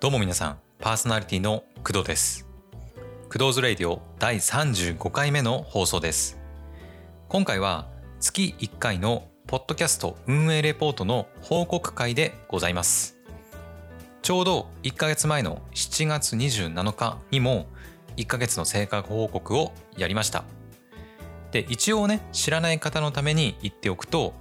どうも皆さん、パーソナリティの工藤です。工藤ズレイディオ第35回目の放送です。今回は月1回のポッドキャスト運営レポートの報告会でございます。ちょうど1ヶ月前の7月27日にも1ヶ月の成果報告をやりました。で、一応ね、知らない方のために言っておくと、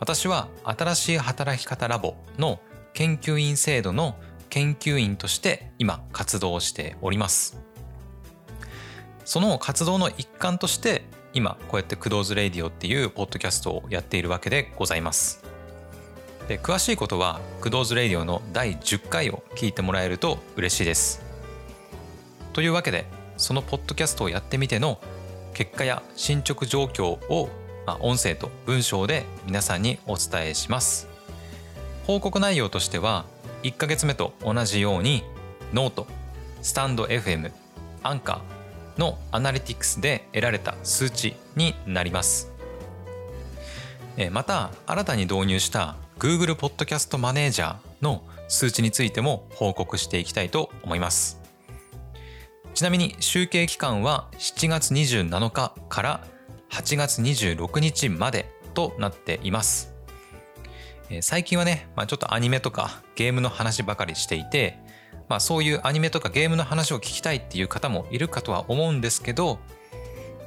私は新しい働き方ラボの研究員制度の研究員として今活動しております。その活動の一環として今こうやって Kudo's Radio っていうポッドキャストをやっているわけでございます。で詳しいことは Kudo's Radio の第10回を聞いてもらえると嬉しいです。というわけでそのポッドキャストをやってみての結果や進捗状況を、まあ、音声と文章で皆さんにお伝えします。報告内容としては1ヶ月目と同じようにノート、スタンド FM、アンカーのアナリティクスで得られた数値になります。また新たに導入した Google ポッドキャストマネージャーの数値についても報告していきたいと思います。ちなみに集計期間は7月27日から8月26日までとなっています。え最近はね、まあ、ちょっとアニメとかゲームの話ばかりしていて、まあ、そういうアニメとかゲームの話を聞きたいっていう方もいるかとは思うんですけど、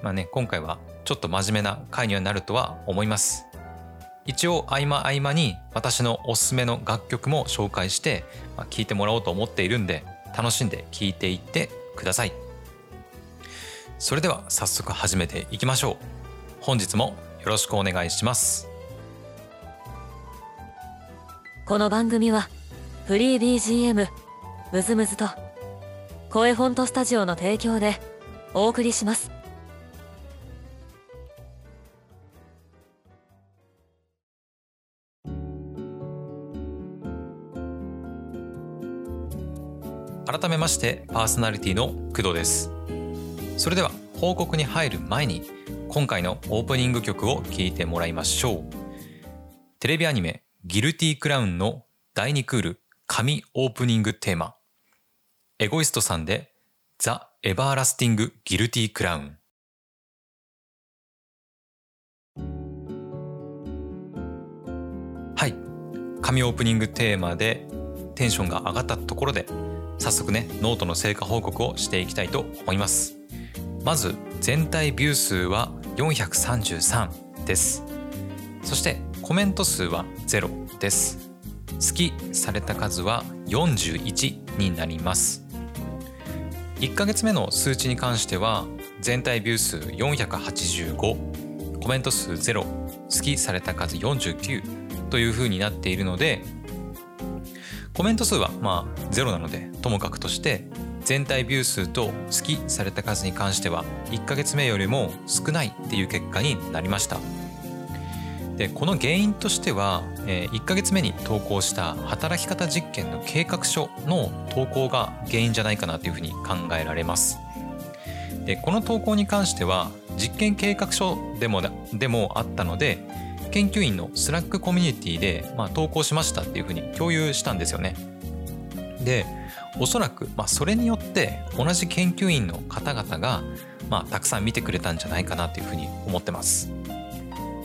まあね、今回はちょっと真面目な回にはなるとは思います。一応合間合間に私のおすすめの楽曲も紹介して、まあ、聞いてもらおうと思っているんで楽しんで聞いていってください。それでは早速始めていきましょう。本日もよろしくお願いします。この番組はフリー BGM ムズムズと声フォントスタジオの提供でお送りします。改めましてパーソナリティの工藤です。それでは報告に入る前に今回のオープニング曲を聴いてもらいましょう。テレビアニメギルティクラウンの第2クール神オープニングテーマ。エゴイストさんでザ・エバーラスティング・ギルティ・クラウン。はい。神オープニングテーマでテンションが上がったところで早速ねノートの成果報告をしていきたいと思います。まず全体ビュー数は433です。そしてコメント数は0です。好きされた数は41になります。1ヶ月目の数値に関しては全体ビュー数485コメント数0好きされた数49という風になっているのでコメント数はまあ0なのでともかくとして全体ビュー数と好きされた数に関しては1ヶ月目よりも少ないっていう結果になりました。でこの原因としては、え、1ヶ月目に投稿した働き方実験の計画書の投稿が原因じゃないかなというふうに考えられます。でこの投稿に関しては実験計画書でもでもあったので研究員の Slack コミュニティで、まあ、投稿しましたっていうふうに共有したんですよね。でおそらく、まあ、それによって同じ研究員の方々が、まあ、たくさん見てくれたんじゃないかなというふうに思ってます。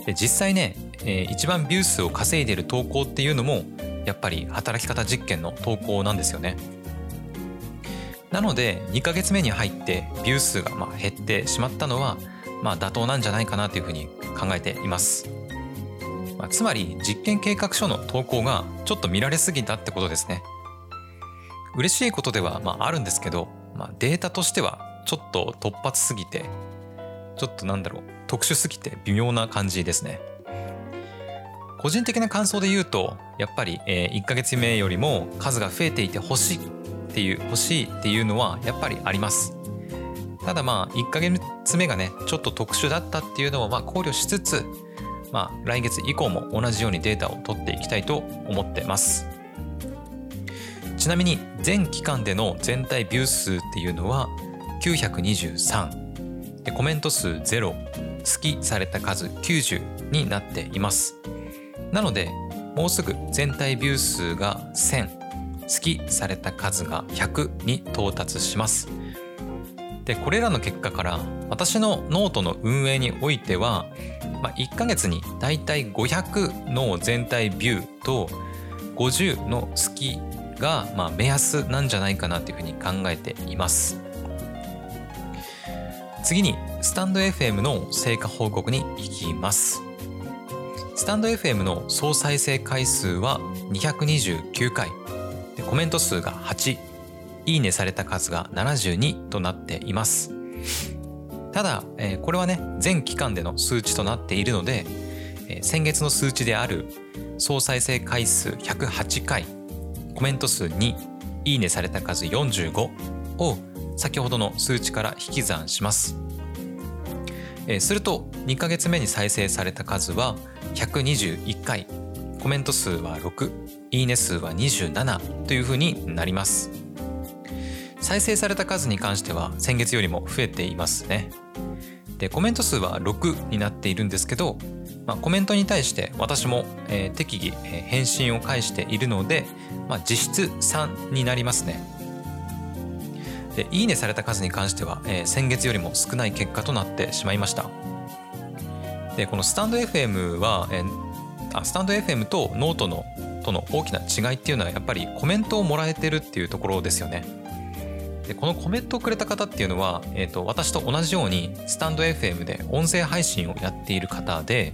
で実際ね、えー、一番ビュー数を稼いでる投稿っていうのもやっぱり働き方実験の投稿なんですよね。なので2ヶ月目に入ってビュー数がまあ減ってしまったのはまあ妥当なんじゃないかなというふうに考えています、まあ、つまり実験計画書の投稿がちょっと見られすぎたってことですね。嬉しいことではまああるんですけど、まあ、データとしてはちょっと突発すぎてちょっとなんだろう特殊すぎて微妙な感じですね。個人的な感想で言うとやっぱり1ヶ月目よりも数が増えていてほしいっていう欲しいっていうのはやっぱりあります。ただまあ1ヶ月目がねちょっと特殊だったっていうのをま考慮しつつまあ来月以降も同じようにデータを取っていきたいと思ってます。ちなみに全期間での全体ビュー数っていうのは923でコメント数0好きされた数90になっています。なのでもうすぐ全体ビュー数が1000好きされた数が100に到達します。でこれらの結果から私のノートの運営においては、まあ、1ヶ月にだいたい500の全体ビューと50の好きがまあ目安なんじゃないかなというふうに考えています。次にスタンド FM の成果報告に行きます。スタンド FM の総再生回数は229回。コメント数が8いいねされた数が72となっています。ただ、えー、これはね全期間での数値となっているので、えー、先月の数値である総再生回数108回コメント数2いいねされた数45を先ほどの数値から引き算します、えー、すると2ヶ月目に再生された数は121回。コメント数は6いいね数は27というふうになります。再生された数に関しては先月よりも増えていますね。でコメント数は6になっているんですけどまあ、コメントに対して私も、えー、適宜、返信を返しているので、まあ、実質3になりますね。でいいねされた数に関しては、えー、先月よりも少ない結果となってしまいました。でこのスタンド FM は、えー、あスタンド FM とノートのとの大きな違いっていうのはやっぱりコメントをもらえてるっていうところですよね。でこのコメントをくれた方っていうのは、えーと、私と同じようにスタンド FM で音声配信をやっている方で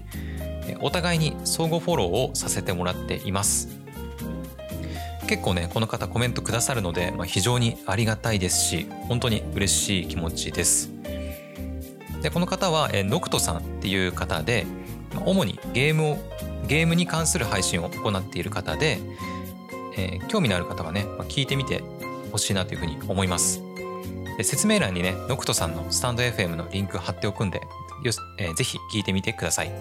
お互いに相互フォローをさせてもらっています結構ねこの方コメントくださるので、まあ、非常にありがたいですし本当に嬉しい気持ちですでこの方は、えノクトさんっていう方で主にゲームをゲームに関する配信を行っている方で、えー、興味のある方はね、まあ、聞いてみてほしいなというふうに思います。で説明欄にね、ノクトさんのスタンド FM のリンク貼っておくんで、よえー、ぜひ聞いてみてください。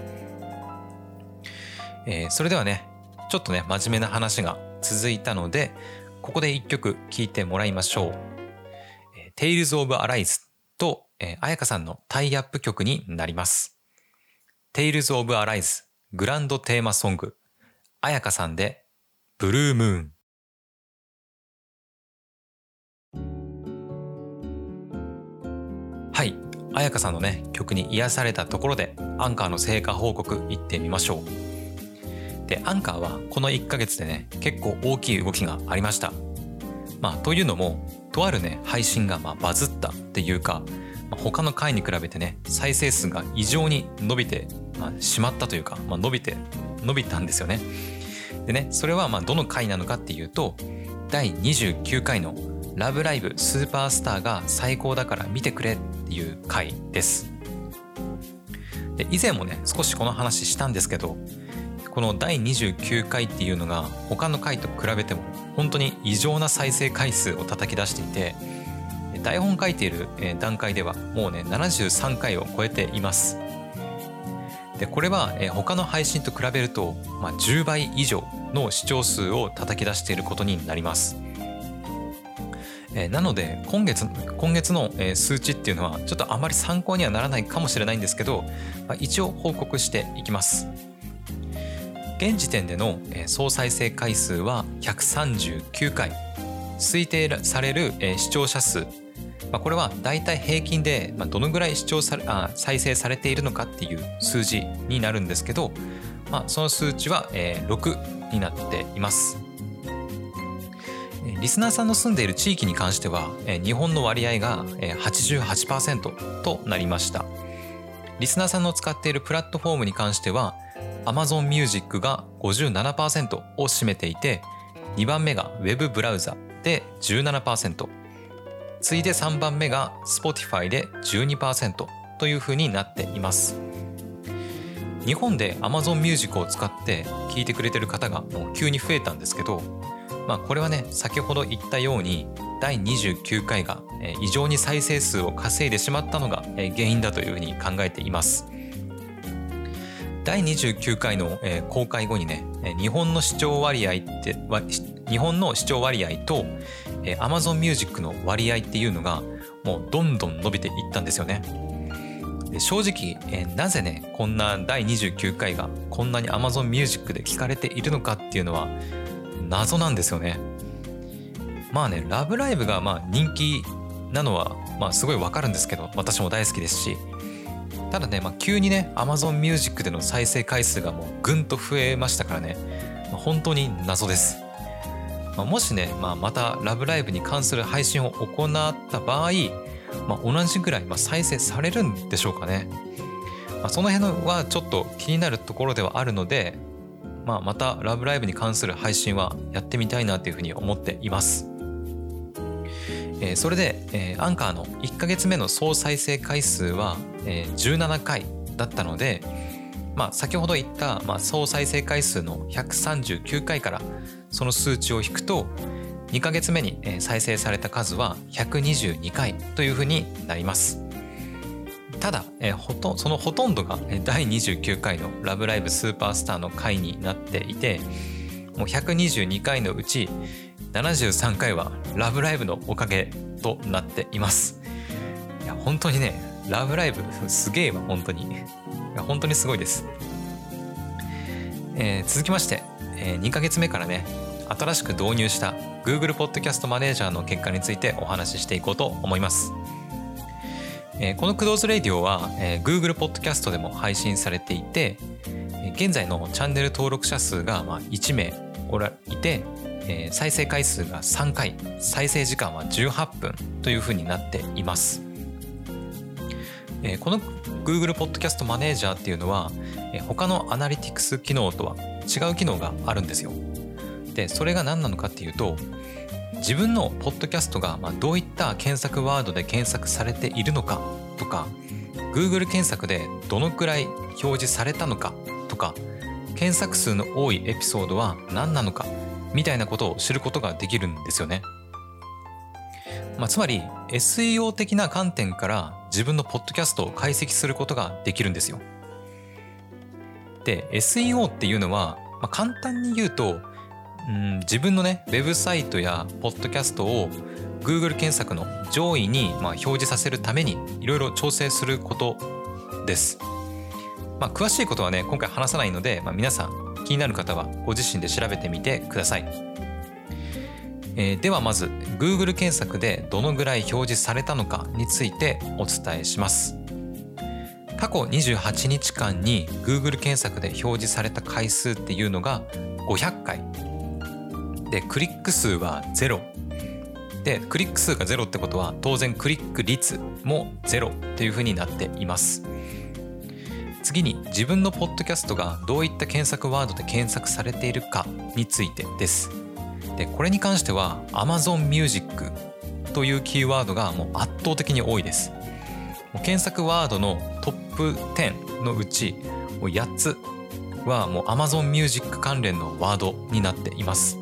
えー、それではね、ちょっとね、真面目な話が続いたので、ここで一曲聴いてもらいましょう。Tales of Arise と、えー、彩香さんのタイアップ曲になります。Tales of Arise グランドテーマソング、彩香さんでブルームーン。はい彩香さんのね曲に癒されたところでアンカーの成果報告いってみましょうでアンカーはこの1ヶ月でね結構大きい動きがありましたまあというのもとあるね配信がまバズったっていうか、まあ、他の回に比べてね再生数が異常に伸びて、まあ、しまったというか、まあ、伸びて伸びたんですよねでねそれはまどの回なのかっていうと第29回のラブライブスーパースターが最高だから見てくれっていう回です。で以前もね少しこの話したんですけどこの第29回っていうのが他の回と比べても本当に異常な再生回数を叩き出していて台本書いている段階ではもうね73回を超えています。でこれは他の配信と比べると、まあ、10倍以上の視聴数を叩き出していることになります。なので今月今月の、数値っていうのはちょっとあまり参考にはならないかもしれないんですけど、まあ、一応報告していきます。現時点での総再生回数は139回。推定される視聴者数、これはだいたい平均でどのぐらい視聴されあ再生されているのかっていう数字になるんですけど、まあ、その数値は6になっています。リスナーさんの住んでいる地域に関しては日本の割合が88%となりました。リスナーさんの使っているプラットフォームに関しては Amazon Music が57%を占めていて2番目が Web ブラウザで17%次いで3番目が Spotify で12%というふうになっています日本で Amazon Music を使って聞いてくれてる方がもう急に増えたんですけどまあ、これはね先ほど言ったように第29回が異常に再生数を稼いでしまったのが原因だというふうに考えています。第29回の公開後にね日本の視聴割合って日本の視聴割合と Amazon Music の割合っていうのがもうどんどん伸びていったんですよね。正直、えなぜねこんな第29回がこんなに Amazon Music で聞かれているのかっていうのは謎なんですよね。まあね「ラブライブ!」がまあ人気なのはまあすごいわかるんですけど私も大好きですしただね、まあ、急にね Amazon Music での再生回数がもうぐんと増えましたからね、まあ、本当に謎です、まあ、もしね、まあ、また「ラブライブ!」に関する配信を行った場合、まあ、同じぐらい、まあ、再生されるんでしょうかね、まあ、その辺はちょっと気になるところではあるので、まあ、また「ラブライブ!」に関する配信はやってみたいなというふうに思っていますえー、それで、えー、アンカーの1ヶ月目の総再生回数は、えー、17回だったので、まあ、先ほど言った、まあ、総再生回数の139回からその数値を引くと2ヶ月目に再生された数は122回というふうになります。ただ、えー、ほとそのほとんどが第29回の「ラブライブスーパースター」の回になっていてもう122回のうち73回は「ラブライブ!」のおかげとなっていますいや本当にね「ラブライブ!」すげえわ本当にいや本当にすごいです、えー、続きまして、えー、2ヶ月目からね新しく導入した Google Podcast マネージャーの結果についてお話ししていこうと思います。えー、このクローズレディオは、えー、Google Podcast でも配信されていて、現在のチャンネル登録者数がまあ1名おらいて、えー、再生回数が3回再生時間は18分というふうになっています、えー、この Google Podcast マネージャーっていうのは、えー、他のアナリティクス機能とは違う機能があるんですよ。でそれが何なのかっていうと自分のポッドキャストがどういった検索ワードで検索されているのかとか Google 検索でどのくらい表示されたのかとか検索数の多いエピソードは何なのかみたいなことを知ることができるんですよね。まあ、つまり SEO 的な観点から自分のポッドキャストを解析することができるんですよ。で SEO っていうのは、まあ、簡単に言うと、うん、自分のねウェブサイトやポッドキャストを Google 検索の上位にまあ表示させるためにいろいろ調整することです。まあ、詳しいことはね今回話さないので、まあ、皆さん気になる方はご自身で調べてみてください、えー、ではまず Google 検索でどのぐらい表示されたのかについてお伝えします。過去28日間に Google 検索で表示された回数っていうのが500回。でクリック数は0でクリック数が0ってことは当然クリック率も0というふうになっています。次に自分のポッドキャストがどういった検索ワードで検索されているかについてです。でこれに関しては Amazon Music というキーワードがもう圧倒的に多いです。検索ワードのトップ10のうちもう8つはもう Amazon Music 関連のワードになっています。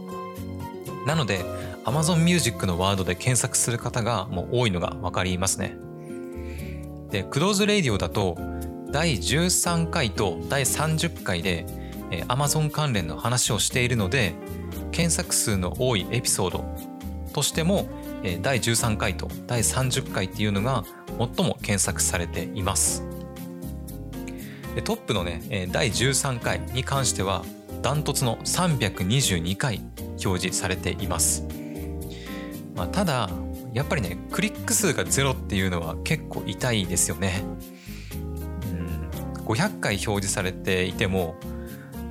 なので Amazon Music のワードで検索する方がもう多いのが分かりますね。でクローズレイディオだと第13回と第30回で Amazon 関連の話をしているので検索数の多いエピソードとしても第13回と第30回っていうのが最も検索されています。トップのね第13回に関してはダントツの322回表示されています、まあ、ただやっぱりねクリック数がゼロっていうのは結構痛いですよね。500回表示されていても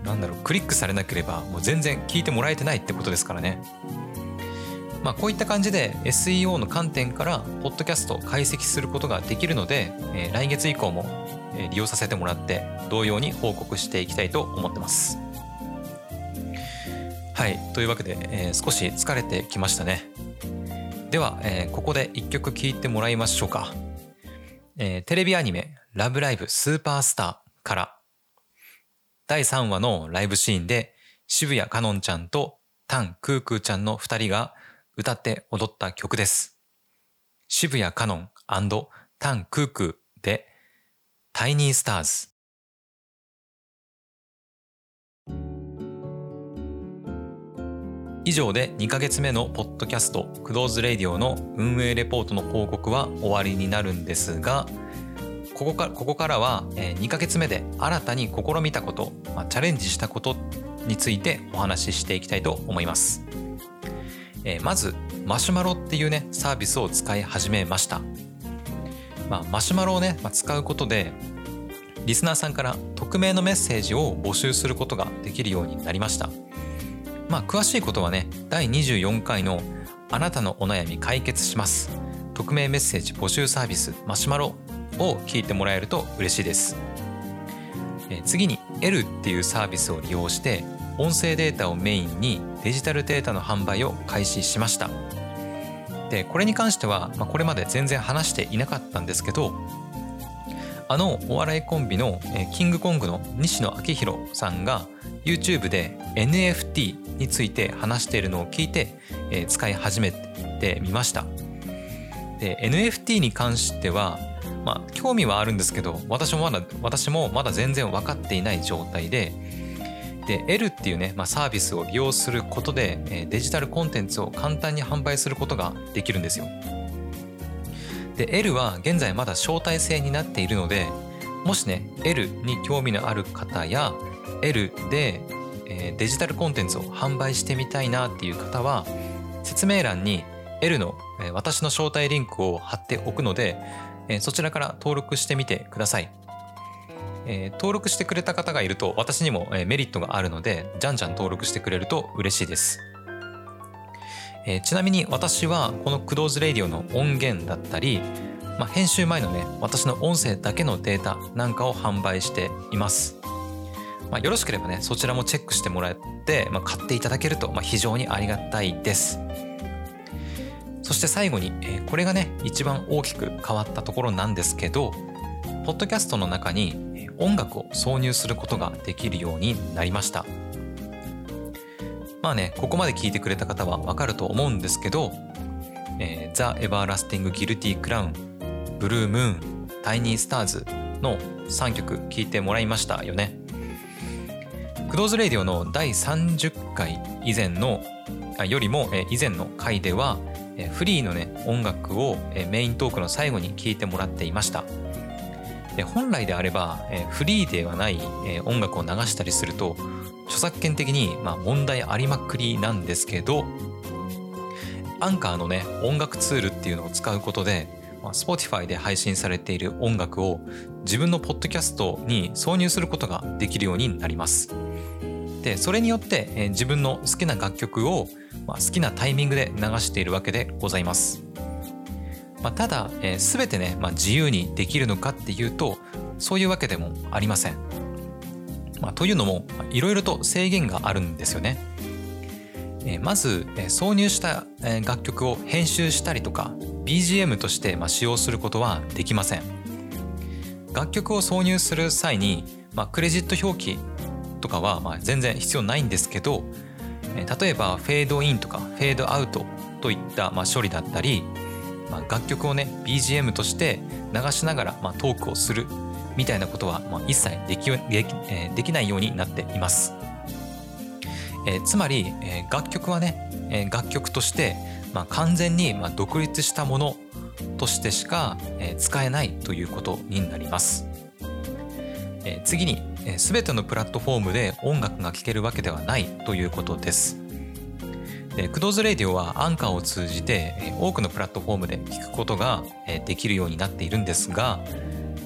なんだろうクリックされなければもう全然聞いてもらえてないってことですからね。まあ、こういった感じで SEO の観点からポッドキャストを解析することができるので、えー、来月以降も利用させてもらって同様に報告していきたいと思ってます。はいというわけで、えー、少し疲れてきましたね。では、えー、ここで一曲聴いてもらいましょうか。えー、テレビアニメラブライブスーパースターから第3話のライブシーンで渋谷かのんちゃんとタンクークーちゃんの2人が歌って踊った曲です。渋谷かのんタンクークーでタイニースターズ。以上で2ヶ月目のポッドキャストクローズレディオの運営レポートの報告は終わりになるんですがここかここからはえ2ヶ月目で新たに試みたこと、まあ、チャレンジしたことについてお話ししていきたいと思います。え、まずマシュマロっていうねサービスを使い始めました、まあ、マシュマロをね、まあ、使うことでリスナーさんから匿名のメッセージを募集することができるようになりました。まあ詳しいことはね第24回のあなたのお悩み解決します。匿名メッセージ募集サービスマシュマロを聞いてもらえると嬉しいです。次に L っていうサービスを利用して音声データをメインにデジタルデータの販売を開始しました。でこれに関しては、ま、これまで全然話していなかったんですけどあのお笑いコンビのキングコングの西野昭弘さんが YouTube で NFT について話しているのを聞いて使い始めてみました。で NFT に関してはまあ興味はあるんですけど私もまだ私もまだ全然分かっていない状態でで L っていうね、まあ、サービスを利用することでえデジタルコンテンツを簡単に販売することができるんですよ。で L は現在まだ招待制になっているのでもしね L に興味のある方や L でえデジタルコンテンツを販売してみたいなっていう方は説明欄に L の私の招待リンクを貼っておくのでそちらから登録してみてください。え、登録してくれた方がいると私にも、メリットがあるのでじゃんじゃん登録してくれると嬉しいです、え、ちなみに私はこのクドーズレディオの音源だったり、まあ、編集前のね私の音声だけのデータなんかを販売しています。まあ、よろしければねそちらもチェックしてもらって、まあ、買っていただけると、ま、非常にありがたいです。そして最後に、えー、これがね一番大きく変わったところなんですけどポッドキャストの中に音楽を挿入することができるようになりました。まあねここまで聞いてくれた方はわかると思うんですけど「えー、ザ・エバーラスティング・ギルティ・クラウン」「ブルームーン」「タイニー・スターズ」の3曲聴いてもらいましたよね。クドーズ・レディオの第30回以前のよりも以前の回ではフリーのね音楽をメイントークの最後に聴いてもらっていましたで本来であれば、え、フリーではない、え、音楽を流したりすると著作権的に、ま、問題ありまくりなんですけどアンカーのね音楽ツールっていうのを使うことで、ま、Spotify で配信されている音楽を自分のポッドキャストに挿入することができるようになります。でそれによって、え、自分の好きな楽曲を、ま、好きなタイミングで流しているわけでございます。まあ、ただ、えー、全てね、まあ、自由にできるのかっていうとそういうわけでもありません。まあ、というのもいろいろと制限があるんですよね。えー、まず、えー、挿入した、え、楽曲を編集したりとか BGM として、ま、使用することはできません。楽曲を挿入する際に、まあ、クレジット表記とかは、ま、全然必要ないんですけど、例えばフェードインとかフェードアウトといった、ま、処理だったりま、楽曲をね BGM として流しながら、ま、トークをするみたいなことは、ま、一切できでき,、できないようになっています。え、つまり、え、楽曲はね、え、楽曲として、ま、完全に、ま、独立したものとしてしか、え、使えないということになります。え、次に、全てのプラットフォームで音楽が聴けるわけではないということです。でクドーズレディオはアンカーを通じて多くのプラットフォームで聞くことができるようになっているんですが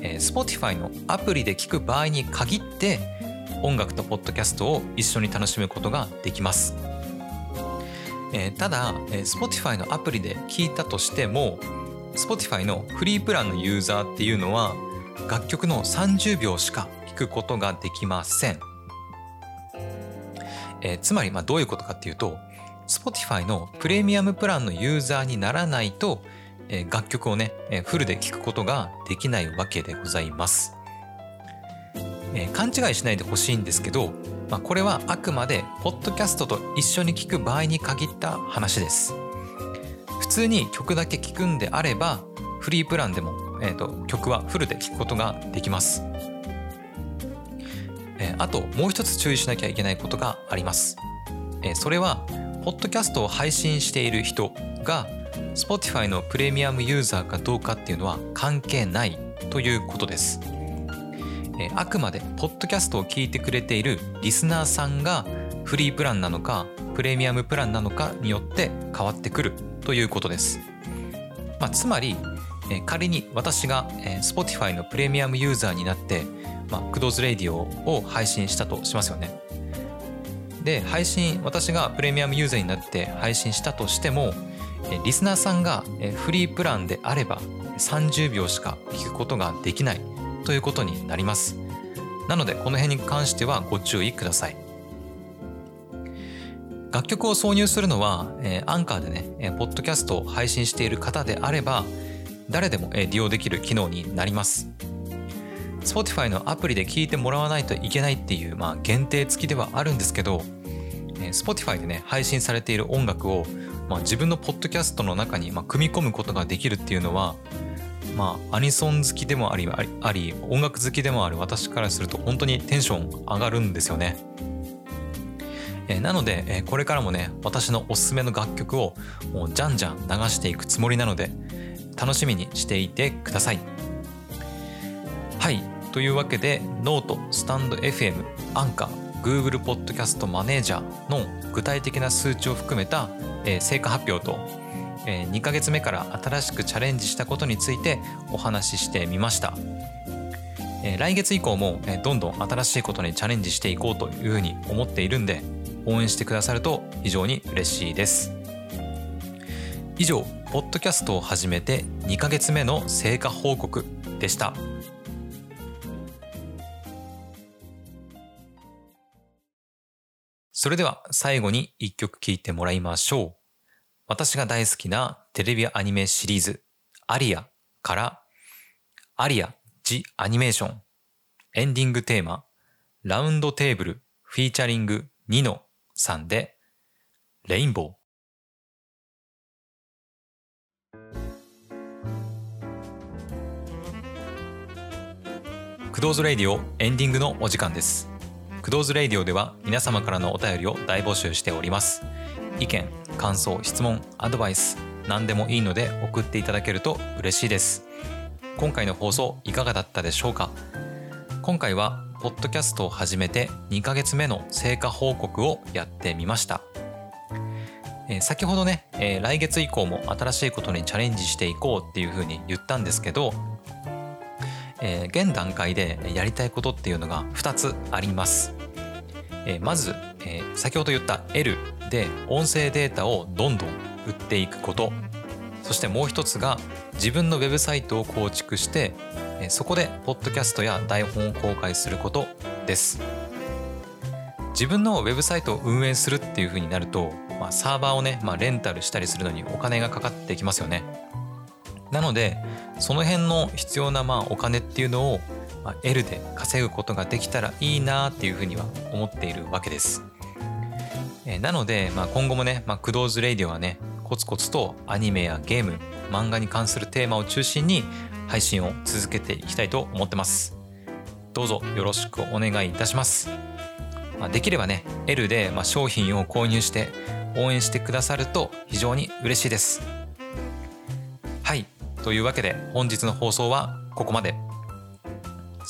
Spotify のアプリで聞く場合に限って音楽とポッドキャストを一緒に楽しむことができます。ただ Spotify のアプリで聞いたとしても Spotify のフリープランのユーザーっていうのは楽曲の30秒しかくことができません。えー、つまりまあどういうことかっていうと Spotify のプレミアムプランのユーザーにならないと、え楽曲をね、えフルで聴くことができないわけでございます。え勘違いしないでほしいんですけど、まあ、これはあくまでポッドキャストと一緒に聴く場合に限った話です。普通に曲だけ聴くんであればフリープランでも、えーと、曲はフルで聴くことができます。あともう一つ注意しなきゃいけないことがあります。それはポッドキャストを配信している人が Spotify のプレミアムユーザーかどうかっていうのは関係ないということです。あくまでポッドキャストを聞いてくれているリスナーさんがフリープランなのかプレミアムプランなのかによって変わってくるということです。まあ、つまり、仮に私が、えー、Spotify のプレミアムユーザーになって、まあ、クドーズレディオを配信したとしますよね。で配信私がプレミアムユーザーになって配信したとしてもリスナーさんがフリープランであれば30秒しか聞くことができないということになります。なのでこの辺に関してはご注意ください。楽曲を挿入するのは、えアンカーでね、えポッドキャストを配信している方であれば誰でも、利用できる機能になります。Spotify のアプリで聞いてもらわないといけないっていう、まあ、限定付きではあるんですけど、え Spotify でね配信されている音楽をまあ、自分のポッドキャストの中にまあ組み込むことができるっていうのは、まあ、アニソン好きでもありあり音楽好きでもある私からすると本当にテンション上がるんですよね。えなので、えこれからもね私のおすすめの楽曲をもうじゃんじゃん流していくつもりなので楽しみにしていてください。というわけでノートスタンド FM アンカー Google ポッドキャストマネージャーの具体的な数値を含めた、え成果発表と、え2ヶ月目から新しくチャレンジしたことについてお話ししてみました。え来月以降も、えどんどん新しいことにチャレンジしていこうというふうに思っているんで応援してくださると非常に嬉しいです。以上、ポッドキャストを始めて2ヶ月目の成果報告でした。それでは最後に一曲聴いてもらいましょう。私が大好きなテレビアニメシリーズ、アリアからアリア・ジ・アニメーションエンディングテーマ、ラウンドテーブルフィーチャリングニノさんでレインボー。クドーズレイディオエンディングのお時間です。クドーズレイディオでは皆様からのお便りを大募集しております。意見感想質問アドバイス何でもいいので送っていただけると嬉しいです。今回の放送いかがだったでしょうか？今回はポッドキャストを始めて2ヶ月目の成果報告をやってみました。え先ほどね、え来月以降も新しいことにチャレンジしていこうっていうふうに言ったんですけどえ、現段階でやりたいことっていうのが2つあります。え、まず、え、先ほど言った L で音声データをどんどん売っていくこと。そしてもう一つが自分のウェブサイトを構築して、え、そこでポッドキャストや台本を公開することです。自分のウェブサイトを運営するっていうふうになると、まあ、サーバーをね、まあ、レンタルしたりするのにお金がかかってきますよね。なのでその辺の必要なまあお金っていうのを L で稼ぐことができたらいいなっていうふうには思っているわけです。なので、まあ、今後もね、まあ、クドーズレイディオはね、コツコツとアニメやゲーム、漫画に関するテーマを中心に配信を続けていきたいと思ってます。どうぞよろしくお願いいたします。まあ、できればね、L でま商品を購入して応援してくださると非常に嬉しいです。はい。というわけで本日の放送はここまで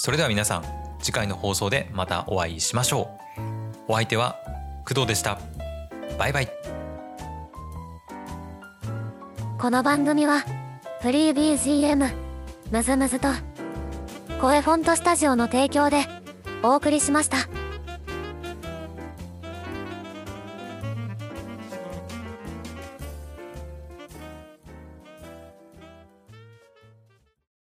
それでは皆さん次回の放送でまたお会いしましょう。お相手は工藤でした。バイバイ。この番組はフリー BGM むずむずと声フォントスタジオの提供でお送りしました。